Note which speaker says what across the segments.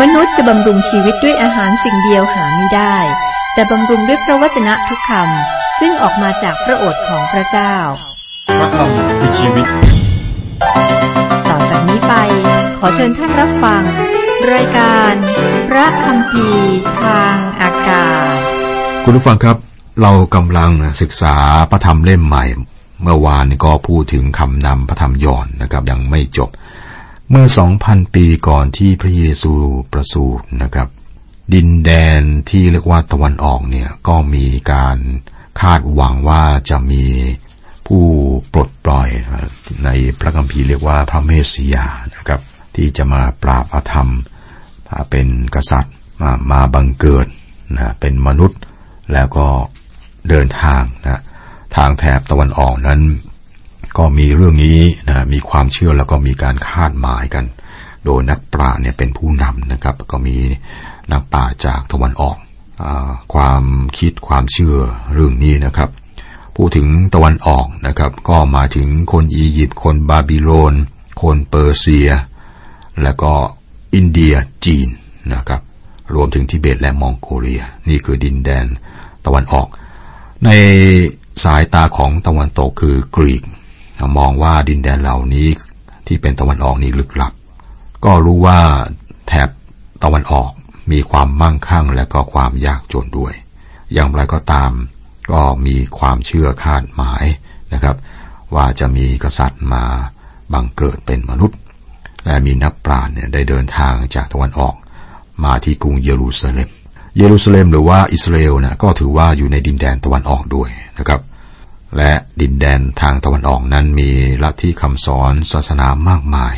Speaker 1: มนุษย์จะบำรุงชีวิตด้วยอาหารสิ่งเดียวหาไม่ได้ แต่บำรุงด้วยพระวจนะทุกคำซึ่งออกมาจากพระโอษฐ์ของพระเจ้า
Speaker 2: พระคำคือชีวิต
Speaker 1: ต่อจากนี้ไป ขอเชิญท่านรับฟัง รายการ พระคำพีร์ทางอากาศ
Speaker 3: คุณผู้ฟังครับ เรากำลังศึกษาพระธรรมเล่มใหม่ เมื่อวานก็พูดถึงคำนำพระธรรมย่อนนะครับยังไม่จบ เมื่อสองพันปีก่อนที่พระเยซูประสูตินะครับ ดินแดนที่เรียกว่าตะวันออกเนี่ยก็มีการคาดหวังว่าจะมีผู้ปลดปล่อยในพระคัมภีร์เรียกว่าพระเมสสิยานะครับ ที่จะมาปราบอาธรรมเป็นกษัตริย์มามาบังเกิดนะเป็นมนุษย์แล้วก็เดินทางนะทางแถบตะวันออกนั้น ก็มีเรื่องนี้นะมีความเชื่อแล้วก็มีการคาดหมายกัน โดยนักปราชญ์เนี่ยเป็นผู้นำนะครับ ก็มีนักปราชญ์จากตะวันออกอความคิดความเชื่อเรื่องนี้นะครับ พูดถึงตะวันออกนะครับ ก็มาถึงคนอียิปต์คนบาบิโลน คนเปอร์เซีย แล้วก็อินเดียจีนนะครับ รวมถึงทิเบตและมองโกเลีย นี่คือดินแดนตะวันออก ในสายตาของตะวันตกคือกรีก มองว่าดินแดนเหล่านี้ที่เป็นตะวันออกนี้ลึกลับ ก็รู้ว่าแถบตะวันออกมีความมั่งคั่งและก็ความยากจนด้วย อย่างไรก็ตามก็มีความเชื่อคาดหมายนะครับ ว่าจะมีกษัตริย์มาบังเกิดเป็นมนุษย์ และมีนักปราชญ์เนี่ยได้เดินทางจากตะวันออกมาที่กรุงเยรูซาเล็ม เยรูซาเล็มหรือว่าอิสราเอลนะก็ถือว่าอยู่ในดินแดนตะวันออกด้วยนะครับ และดินแดนทางตะวันออกนั้นมีลัทธิคำสอนศาสนามากมาย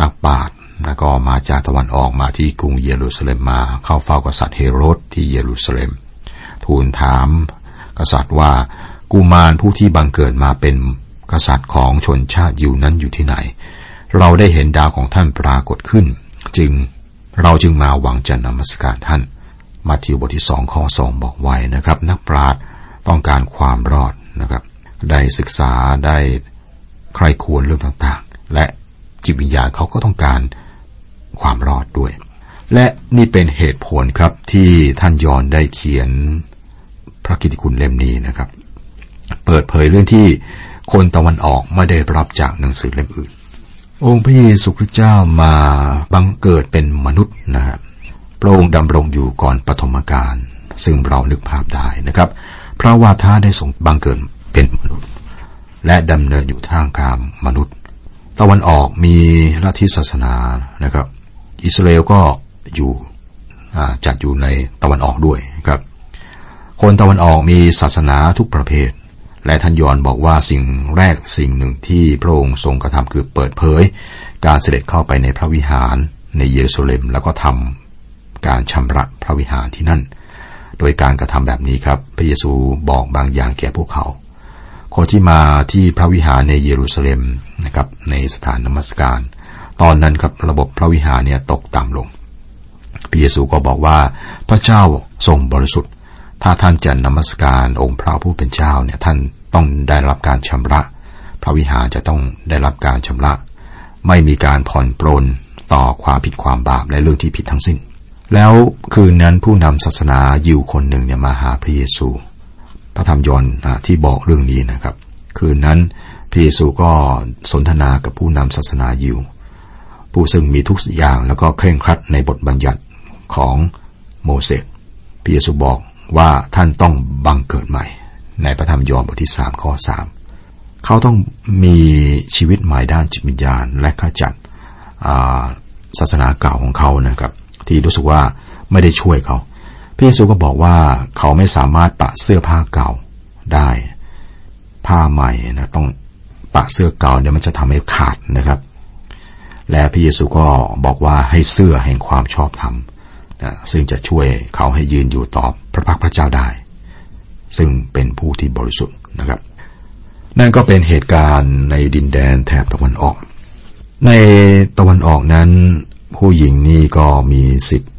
Speaker 3: นักปราชญ์แล้วก็มาจากตะวันออกมาที่กรุงเยรูซาเล็มมาเข้าเฝ้ากษัตริย์เฮโรดที่เยรูซาเล็ม ทูลถาม กษัตริย์ว่ากุมารผู้ที่บังเกิดมาเป็นกษัตริย์ของชนชาติยิวนั้นอยู่ที่ไหน เราได้เห็นดาวของท่านปรากฏขึ้น จึงเราจึงมาหวังจะนมัสการท่าน มาทิวบทที่สองข้อสองบอกไว้นะครับ นักปราชญ์ต้องการความรอดนะครับ ได้ศึกษาได้ใครควรเรื่องต่างๆ และจิตวิญญาณเขาก็ต้องการความรอดด้วย และนี่เป็นเหตุผลครับที่ท่านยอนได้เขียนพระกิติคุณเล่มนี้นะครับ เปิดเผยเรื่องที่คนตะวันออกไม่ได้รับจากหนังสือเล่มอื่น องค์พระเยซูคริสต์เจ้ามาบังเกิดเป็นมนุษย์นะครับพระองค์ดำรงอยู่ก่อนปฐมกาลซึ่งเรานึกภาพได้นะครับ พระวาทาได้ทรงบังเกิด เป็นมนุษย์ และดำเนินอยู่ท่ามกลางมนุษย์ ตะวันออกมีลัทธิศาสนานะครับ อิสราเอลก็อยู่จัดอยู่ในตะวันออกด้วยครับ คนตะวันออกมีศาสนาทุกประเภท และท่านยอนบอกว่าสิ่งแรกสิ่งหนึ่งที่พระองค์ทรงกระทำคือเปิดเผย การเสด็จเข้าไปในพระวิหารในเยรูซาเล็มแล้วก็ทำการชำระพระวิหารที่นั่น โดยการกระทำแบบนี้ครับ พระเยซูบอกบางอย่างแก่พวกเขา คนที่มาที่พระวิหารในเยรูซาเล็มนะครับในสถานนมัสการ ตอนนั้นครับระบบพระวิหารเนี่ยตกต่ำลงพระเยซูก็บอกว่าพระเจ้าทรงบริสุทธิ์ ถ้าท่านจะนมัสการองค์พระผู้เป็นเจ้าเนี่ยท่านต้องได้รับการชำระ พระวิหารจะต้องได้รับการชำระ ไม่มีการผ่อนปรนต่อความผิดความบาปและเรื่องที่ผิดทั้งสิ้น แล้วคืนนั้นผู้นำศาสนายิวคนหนึ่งเนี่ยมาหาพระเยซู ระธรรมยอห์นที่บอกเรื่องนี้นะครับ คืนนั้นพระเยซูก็สนทนากับผู้นำศาสนายิว ผู้ซึ่งมีทุกอย่างแล้วก็เคร่งครัดในบทบัญญัติของโมเสสพระเยซูบอกว่าท่านต้องบังเกิดใหม่ ในพระธรรมยอห์นบทที่สามข้อสามเขาต้องมีชีวิตใหม่ด้านจิตวิญญาณ และขจัดศาสนาเก่าของเขานะครับ ที่รู้สึกว่าไม่ได้ช่วยเขา พระเยซูก็บอกว่าเขาไม่สามารถปะเสื้อผ้าเก่าได้ ผ้าใหม่นะต้องปะเสื้อเก่าเดี๋ยวมันจะทำให้ขาดนะครับ และพระเยซูก็บอกว่าให้เสื้อแห่งความชอบธรรมนะซึ่งจะช่วยเขาให้ยืนอยู่ต่อพระพักพระเจ้าได้ ซึ่งเป็นผู้ที่บริสุทธิ์นะครับ นั่นก็เป็นเหตุการณ์ในดินแดนแถบตะวันออก ในตะวันออกนั้น ผู้หญิงนี่ก็มีสิทธิ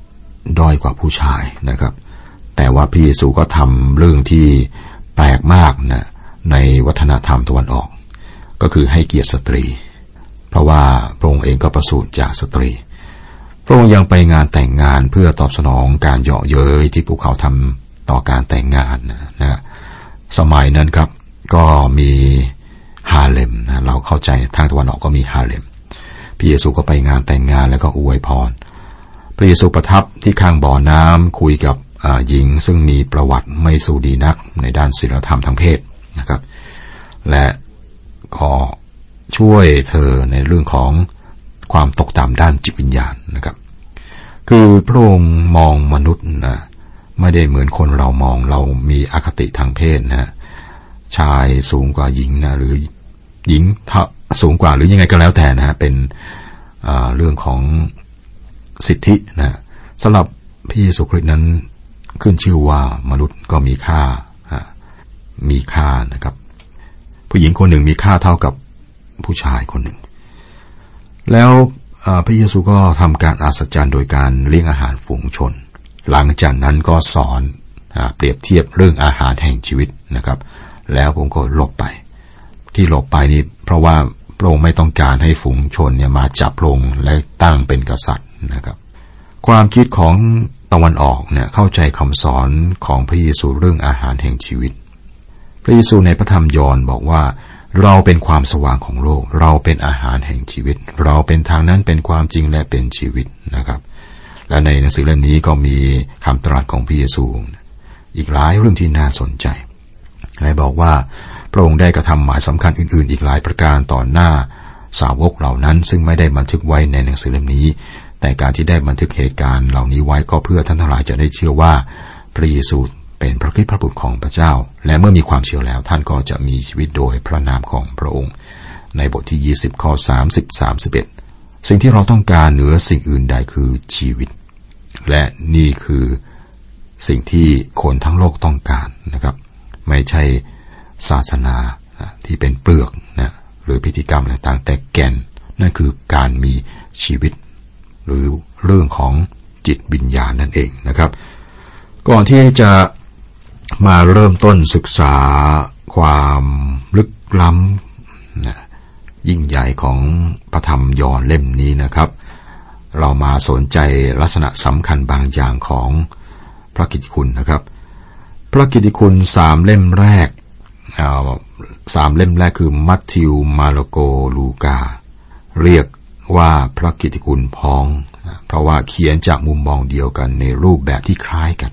Speaker 3: ด้อยกว่าผู้ชายนะครับ แต่ว่าพระเยซูก็ทำเรื่องที่แปลกมากนะในวัฒนธรรมตะวันออก ก็คือให้เกียรติสตรี เพราะว่าพระองค์เองก็ประสูติจากสตรี พระองค์ยังไปงานแต่งงานเพื่อตอบสนองการเยาะเย้ยที่พวกเขาทำต่อการแต่งงานนะนะสมัยนั้นครับก็มีฮาเลมนะเราเข้าใจทางตะวันออกก็มีฮาเลมพระเยซูก็ไปงานแต่งงานแล้วก็อวยพร ระเยซูประทับที่ข้างบ่อน้ำคุยกับหญิงซึ่งมีประวัติไม่สูดีนักในด้านศีลธรรมทางเพศนะครับ และขอช่วยเธอในเรื่องของความตกต่ำด้านจิตวิญญาณนะครับ คือพระองค์มองมนุษย์นะไม่ได้เหมือนคนเรามองเรามีอคติทางเพศนะชายสูงกว่าหญิงนะหรือหญิงสูงกว่าหรือยังไงก็แล้วแต่นะฮะเป็นเรื่องของ สิทธินะสำหรับพี่เยซูคริสต์นั้นขึ้นชื่อว่ามนุษย์ก็มีค่ามีค่านะครับ ผู้หญิงคนหนึ่งมีค่าเท่ากับผู้ชายคนหนึ่ง แล้วพระเยซูก็ทำการอัศจรรย์โดยการเลี้ยงอาหารฝูงชน หลังจากนั้นก็สอนเปรียบเทียบเรื่องอาหารแห่งชีวิตนะครับ แล้วผมก็หลบไป ที่หลบไปนี่เพราะว่า ระองค์ไม่ต้องการให้ฝูงชนเนี่ยมาจับลงและตั้งเป็นกษัตริย์นะครับ ความคิดของตะวันออกเนี่ยเข้าใจคำสอนของพระเยซูเรื่องอาหารแห่งชีวิต พระเยซูในพระธรรมยอห์นบอกว่าเราเป็นความสว่างของโลก เราเป็นอาหารแห่งชีวิต เราเป็นทางนั้นเป็นความจริงและเป็นชีวิตนะครับ และในหนังสือเล่มนี้ก็มีคำตรัสของพระเยซู อีกหลายเรื่องที่น่าสนใจและบอกว่า พระองค์ได้กระทำหมายสำคัญอื่น ๆ อีกหลายประการต่อหน้าสาวกเหล่านั้น ซึ่งไม่ได้บันทึกไว้ในหนังสือเล่มนี้ แต่การที่ได้บันทึกเหตุการณ์เหล่านี้ไว้ก็เพื่อท่านทั้งหลายจะได้เชื่อว่าพระเยซูเป็นพระคิดพระบุตรของพระเจ้า และเมื่อมีความเชื่อแล้วท่านก็จะมีชีวิตโดยพระนามของพระองค์ ในบทที่ 20 ข้อ 30 31 สิ่งที่เราต้องการเหนือสิ่งอื่นใดคือชีวิต และนี่คือสิ่งที่คนทั้งโลกต้องการนะครับ ไม่ใช่ ศาสนาที่เป็นเปลือกนะหรือพิธีกรรมต่างๆ แต่แก่นนั่นคือการมีชีวิต หรือเรื่องของจิตวิญญาณนั่นเองนะครับ ก่อนที่จะมาเริ่มต้นศึกษาความลึกล้ำนะยิ่งใหญ่ของพระธรรมยอนเล่มนี้นะครับ เรามาสนใจลักษณะสำคัญบางอย่างของพระกิติคุณนะครับ พระกิติคุณสามเล่มแรก สามเล่มแรกคือมัทธิว มาระโก ลูกา เรียกว่าพระกิติคุณพ้อง เพราะว่าเขียนจากมุมมองเดียวกันในรูปแบบที่คล้ายกัน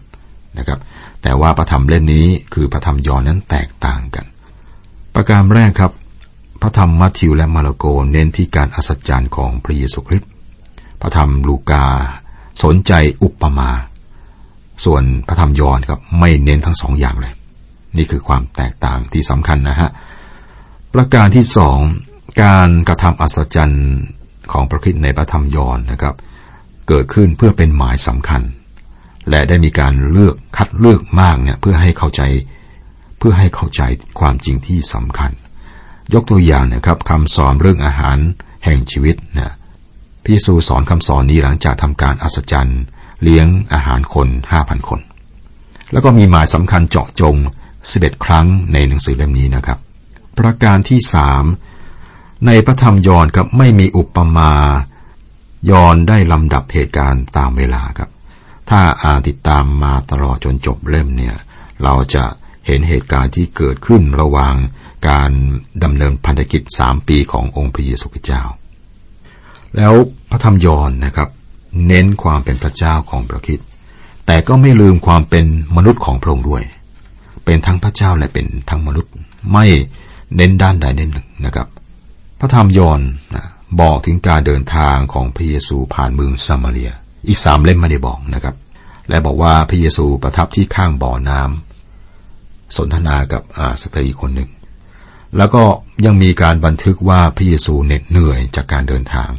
Speaker 3: นะครับ แต่ว่าพระธรรมเล่มนี้คือพระธรรมยอนนั้นแตกต่างกัน ประการแรกครับ พระธรรมมัทธิวและมาระโกเน้นที่การอัศจรรย์ของพระเยซูคริสต์ พระธรรมลูกาสนใจอุปมา ส่วนพระธรรมยอนครับไม่เน้นทั้งสองอย่างเลย นี่คือความแตกต่างที่สำคัญนะฮะ ประการที่สองการกระทำอัศจรรย์ของพระคิดในพระธรรมยอนนะครับ เกิดขึ้นเพื่อเป็นหมายสำคัญ และได้มีการเลือกคัดเลือกมากเนี่ยเพื่อให้เข้าใจเพื่อให้เข้าใจความจริงที่สำคัญ ยกตัวอย่างนะครับคำสอนเรื่องอาหารแห่งชีวิตนะพี่สูสอนคำสอนนี้หลังจากทำการอัศจรรย์ เลี้ยงอาหารคนห้าพันคน แล้วก็มีหมายสำคัญเจาะจง สิบเอ็ดครั้งในหนังสือเล่มนี้นะครับ ประการที่สามในพระธรรมยอนกับไม่มีอุปมายอนได้ลำดับเหตุการณ์ตามเวลาครับ ถ้าอ่านติดตามมาตลอดจนจบเล่มเนี่ย เราจะเห็นเหตุการณ์ที่เกิดขึ้นระหว่างการดำเนินพันธกิจสามปีขององค์พระเยซูคริสต์เจ้า แล้วพระธรรมยอนนะครับ เน้นความเป็นพระเจ้าของพระคิดแต่ก็ไม่ลืมความเป็นมนุษย์ของพระองค์ด้วย เป็นทั้งพระเจ้าและเป็นทั้งมนุษย์ ไม่เน้นด้านใดเน้นหนึ่งนะครับ พระธรรมยอนนะบอกถึงการเดินทางของพระเยซูผ่านเมืองซามาเรีย อีกสามเล่มไม่ได้บอกนะครับ และบอกว่าพระเยซูประทับที่ข้างบ่อน้ำสนทนากับสตรีคนหนึ่ง แล้วก็ยังมีการบันทึกว่าพระเยซูเหน็ดเหนื่อยจากการเดินทาง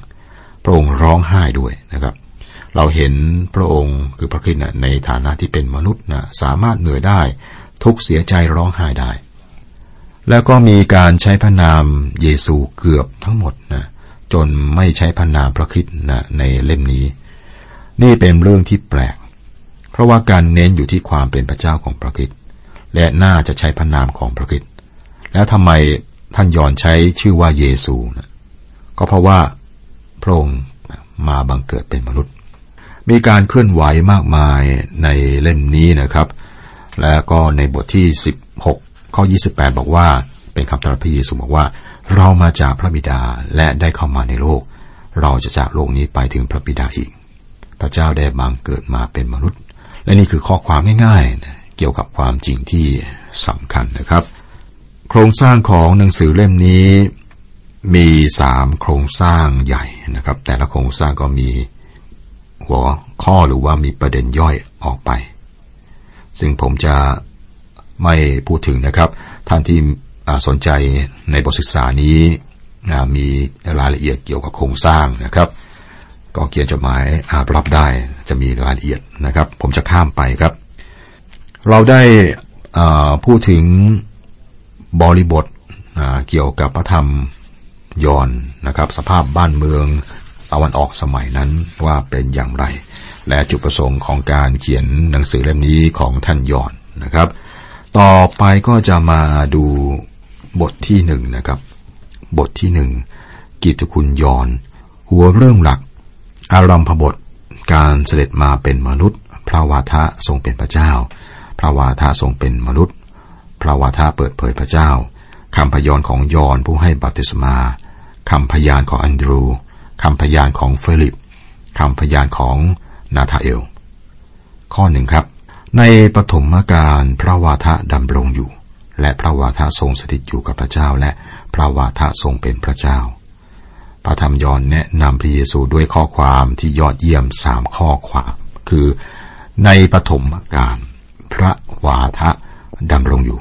Speaker 3: พระองค์ร้องไห้ด้วยนะครับเราเห็นพระองค์คือพระคริสต์ในฐานะที่เป็นมนุษย์นะสามารถเหนื่อยได้ ทุกเสียใจร้องไห้ได้ แล้วก็มีการใช้พระนามเยซูเกือบทั้งหมดนะจนไม่ใช้พระนามพระคิดนะในเล่มนี้ นี่เป็นเรื่องที่แปลก เพราะว่าการเน้นอยู่ที่ความเป็นพระเจ้าของพระคิดและน่าจะใช้พระนามของพระคิดแล้วทำไมท่านยอนใช้ชื่อว่าเยซูนะก็เพราะว่าพระองค์มาบังเกิดเป็นมนุษย์ มีการเคลื่อนไหวมากมายในเล่มนี้นะครับ และก็ในบทที่ 16 ข้อ 28 บอกว่า เป็นคำตรัสพระเยซูบอกว่า เรามาจากพระบิดาและได้เข้ามาในโลก เราจะจากโลกนี้ไปถึงพระบิดาอีก พระเจ้าได้บังเกิดมาเป็นมนุษย์ และนี่คือข้อความง่ายๆ เกี่ยวกับความจริงที่สำคัญนะครับ โครงสร้างของหนังสือเล่มนี้มีสามโครงสร้างใหญ่นะครับ แต่ละโครงสร้างก็มีหัวข้อหรือว่ามีประเด็นย่อยออกไป ซึ่งผมจะไม่พูดถึงนะครับ ท่านที่สนใจในบทศึกษานี้มีรายละเอียดเกี่ยวกับโครงสร้างนะครับ ก็เขียนจดหมายรับได้จะมีรายละเอียดนะครับ ผมจะข้ามไปครับ เราได้พูดถึงบริบทเกี่ยวกับพระธรรมยอนนะครับ สภาพบ้านเมืองตะวันออกสมัยนั้นว่าเป็นอย่างไร และจุดประสงค์ของการเขียนหนังสือเล่มนี้ของท่านยอนนะครับ ต่อไปก็จะมาดูบทที่หนึ่งนะครับ บทที่หนึ่งกิตคุณยอน หัวเรื่องหลัก อารัมพบท การเสด็จมาเป็นมนุษย์ พระวาทะทรงเป็นพระเจ้า พระวาทะทรงเป็นมนุษย์ พระวาทะเปิดเผยพระเจ้าคำพยานของยอนผู้ให้บัติศมาคำพยานของอันดรูคำพยานของเฟลิปคำพยานของ นาธาเอล ข้อหนึ่งครับ ในปฐมการพระวาทะดำรงอยู่ และพระวาทะทรงสถิตอยู่กับพระเจ้า และพระวาทะทรงเป็นพระเจ้า พระธรรมยอนแนะนำพระเยซูด้วยข้อความที่ยอดเยี่ยมสามข้อความ คือ ในปฐมการพระวาทะดำรงอยู่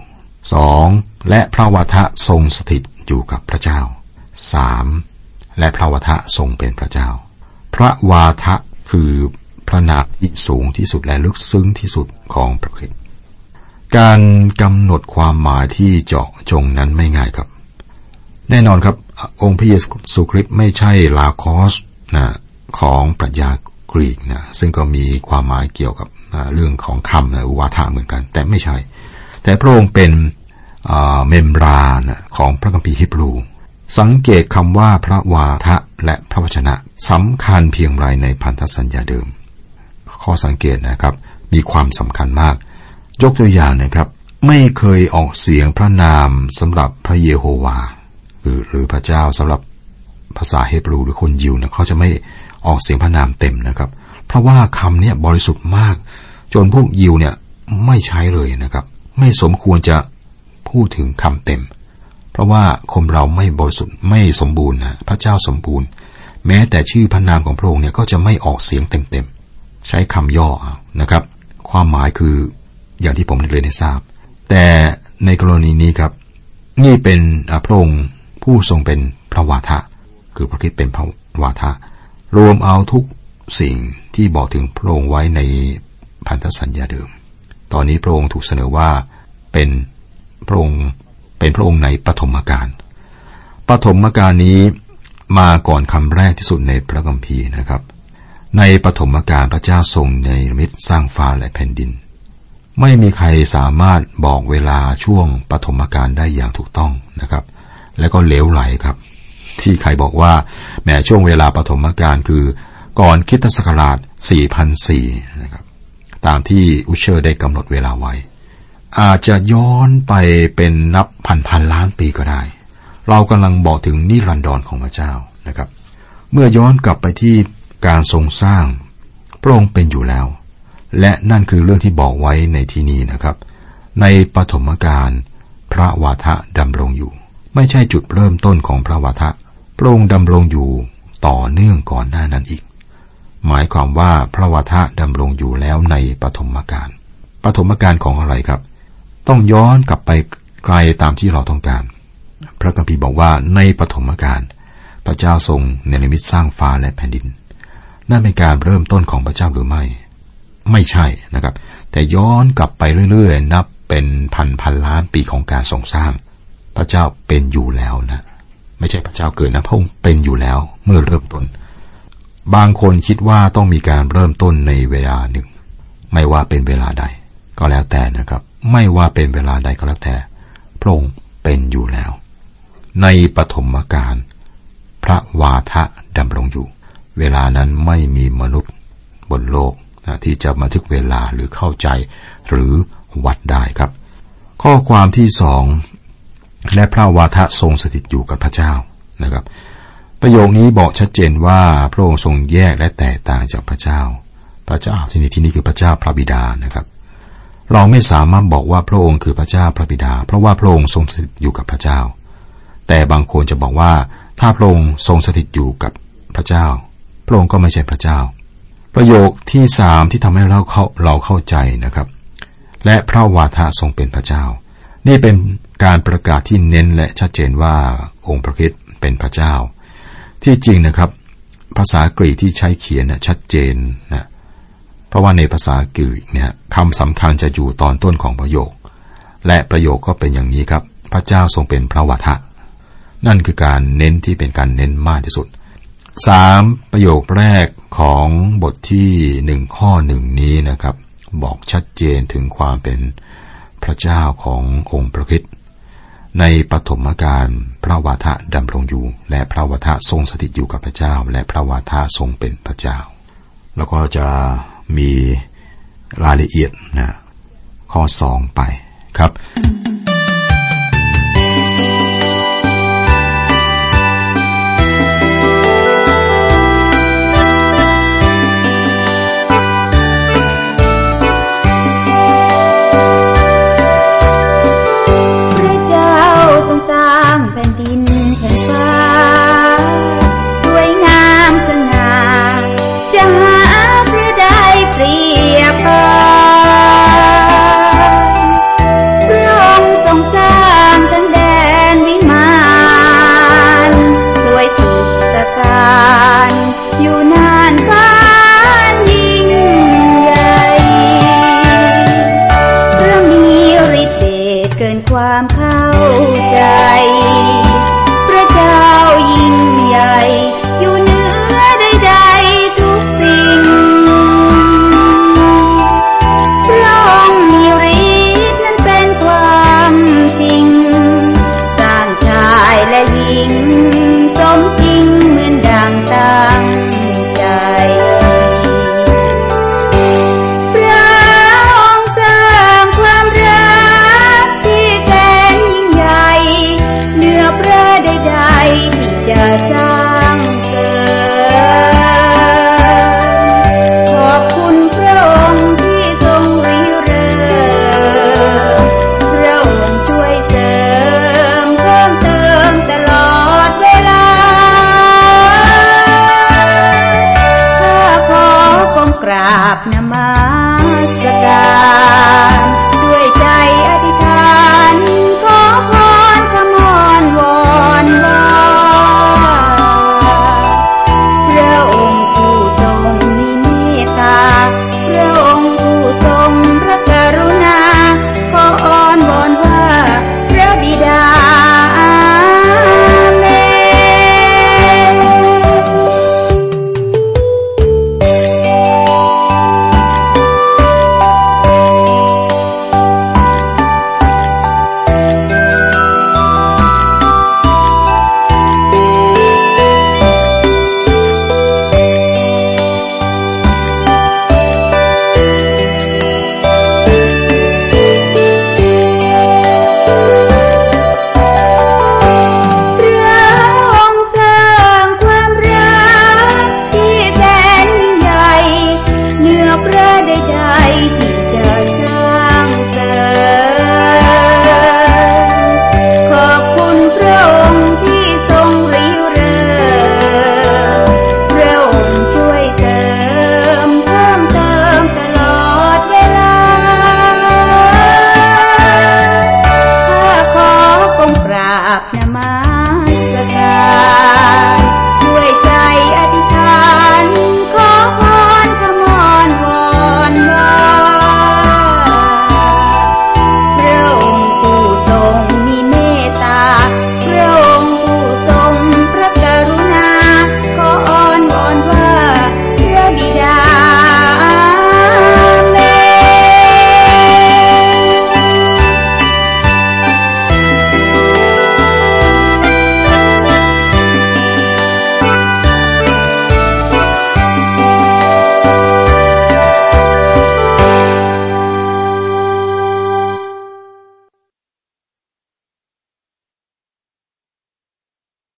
Speaker 3: สองและพระวาทะทรงสถิตอยู่กับพระเจ้าสามและพระวาทะทรงเป็นพระเจ้า พระวาทะคือ พระนาที่สูงที่สุดและลึกซึ้งที่สุดของพระคิดการกำหนดความหมายที่เจาะจงนั้นไม่ง่ายครับ แน่นอนครับ องค์พระเยซูคริสต์ไม่ใช่ลาคอสนะของปรัชญากรีกนะซึ่งก็มีความหมายเกี่ยวกับเรื่องของคำนะอุวาทะเหมือนกัน แต่ไม่ใช่ แต่พระองค์เป็นเมมบรานของพระคัมภีร์ฮิบรู สังเกตคำว่าพระวาทะและพระวจนะสำคัญเพียงไรในพันธสัญญาเดิม ข้อสังเกตนะครับ มีความสำคัญมาก ยกตัวอย่างนะครับ ไม่เคยออกเสียงพระนามสำหรับพระเยโฮวาหรือหรือพระเจ้าสำหรับภาษาเฮบรูหรือคนยิวนะเขาจะไม่ออกเสียงพระนามเต็มนะครับ เพราะว่าคำนี้บริสุทธิ์มาก จนพวกยิวเนี่ยไม่ใช้เลยนะครับ ไม่สมควรจะพูดถึงคำเต็ม เพราะว่าคนเราไม่บริสุทธิ์ไม่สมบูรณ์นะพระเจ้าสมบูรณ์ แม้แต่ชื่อพระนามของพระองค์เนี่ยก็จะไม่ออกเสียงเต็มๆ ใช้คำย่อนะครับ ความหมายคืออย่างที่ผมได้เรียนให้ทราบ แต่ในกรณีนี้ครับ นี่เป็นพระองค์ผู้ทรงเป็นพระวาทะ คือพระคิดเป็นพระวาทะ รวมเอาทุกสิ่งที่บอกถึงพระองค์ไว้ในพันธสัญญาเดิม ตอนนี้พระองค์ถูกเสนอว่าเป็นพระองค์เป็นพระองค์ในปฐมกาลปฐมกาลนี้มาก่อนคำแรกที่สุดในพระคัมภีร์นะครับ ในปฐมกาลพระเจ้าทรงในมิตรสร้างฟ้าและแผ่นดิน ไม่มีใครสามารถบอกเวลาช่วงปฐมกาลได้อย่างถูกต้องนะครับ และก็เลวไหลครับ ที่ใครบอกว่าแม้ช่วงเวลาปฐมกาลคือก่อนคิตศักราช 4004 นะครับ ตามที่อุเชอร์ได้กำหนดเวลาไว้ อาจจะย้อนไปเป็นนับพันพันล้านปีก็ได้ เรากำลังบอกถึงนิรันดรของพระเจ้านะครับ เมื่อย้อนกลับไปที่ การทรงสร้างพระองค์เป็นอยู่แล้ว และนั่นคือเรื่องที่บอกไว้ในที่นี้นะครับ ในปฐมกาลพระวาทะดำรงอยู่ ไม่ใช่จุดเริ่มต้นของพระวาทะพระองค์ดำรงอยู่ต่อเนื่องก่อนหน้านั้นอีก หมายความว่าพระวาทะดำรงอยู่แล้วในปฐมกาลปฐมกาลของอะไรครับ ต้องย้อนกลับไปไกลตามที่เราต้องการ พระคัมภีบอกว่าในปฐมกาลพระเจ้าทรงเนรมิตสร้างฟ้าและแผ่นดิน นั่นเป็นการเริ่มต้นของพระเจ้าหรือไม่ ไม่ใช่นะครับ แต่ย้อนกลับไปเรื่อยๆ นับเป็นพันพันล้านปีของการทรงสร้าง พระเจ้าเป็นอยู่แล้วนะ ไม่ใช่พระเจ้าเกิดนะ พระองค์เป็นอยู่แล้วเมื่อเริ่มต้น บางคนคิดว่าต้องมีการเริ่มต้นในเวลาหนึ่ง ไม่ว่าเป็นเวลาใด ก็แล้วแต่นะครับ ไม่ว่าเป็นเวลาใดก็แล้วแต่ พระองค์เป็นอยู่แล้ว ในปฐมกาลพระวาทะดำรงอยู่ เวลานั้นไม่มีมนุษย์
Speaker 4: บนโลกนะที่จะบันทึกเวลาหรือเข้าใจ หรือวัดได้ครับ ข้อความที่สองและพระวาทะทรงสถิตอยู่กับพระเจ้านะครับ ประโยคนี้บอกชัดเจนว่าพระองค์ทรงแยกและแตกต่างจากพระเจ้า พระเจ้าที่นี่ที่นี้คือพระเจ้าพระบิดานะครับ เราไม่สามารถบอกว่าพระองค์คือพระเจ้าพระบิดา เพราะว่าพระองค์ทรงสถิตอยู่กับพระเจ้า แต่บางคนจะบอกว่าถ้าพระองค์ทรงสถิตอยู่กับพระเจ้า ระองค์ก็ไม่ใช่พระเจ้า ประโยคที่สามที่ทำให้เราเข้าเราเข้าใจนะครับ และพระวาทะทรงเป็นพระเจ้า นี่เป็นการประกาศที่เน้นและชัดเจนว่าองค์พระคิดเป็นพระเจ้า ที่จริงนะครับ ภาษากรีกที่ใช้เขียนนะชัดเจนนะเพราะว่าในภาษากรีกเนี่ยคำสำคัญจะอยู่ตอนต้นของประโยค และประโยคก็เป็นอย่างนี้ครับ พระเจ้าทรงเป็นพระวาทะนั่นคือการเน้นที่เป็นการเน้นมากที่สุด สามประโยคแรกของบทที่หนึ่งข้อหนึ่งนี้นะครับ บอกชัดเจนถึงความเป็นพระเจ้าขององค์พระคิดในปฐมกาลพระวาทะดำรงอยู่ และพระวาทะทรงสถิตอยู่กับพระเจ้า และพระวาทะทรงเป็นพระเจ้า แล้วก็จะมีรายละเอียดนะข้อสองไปครับ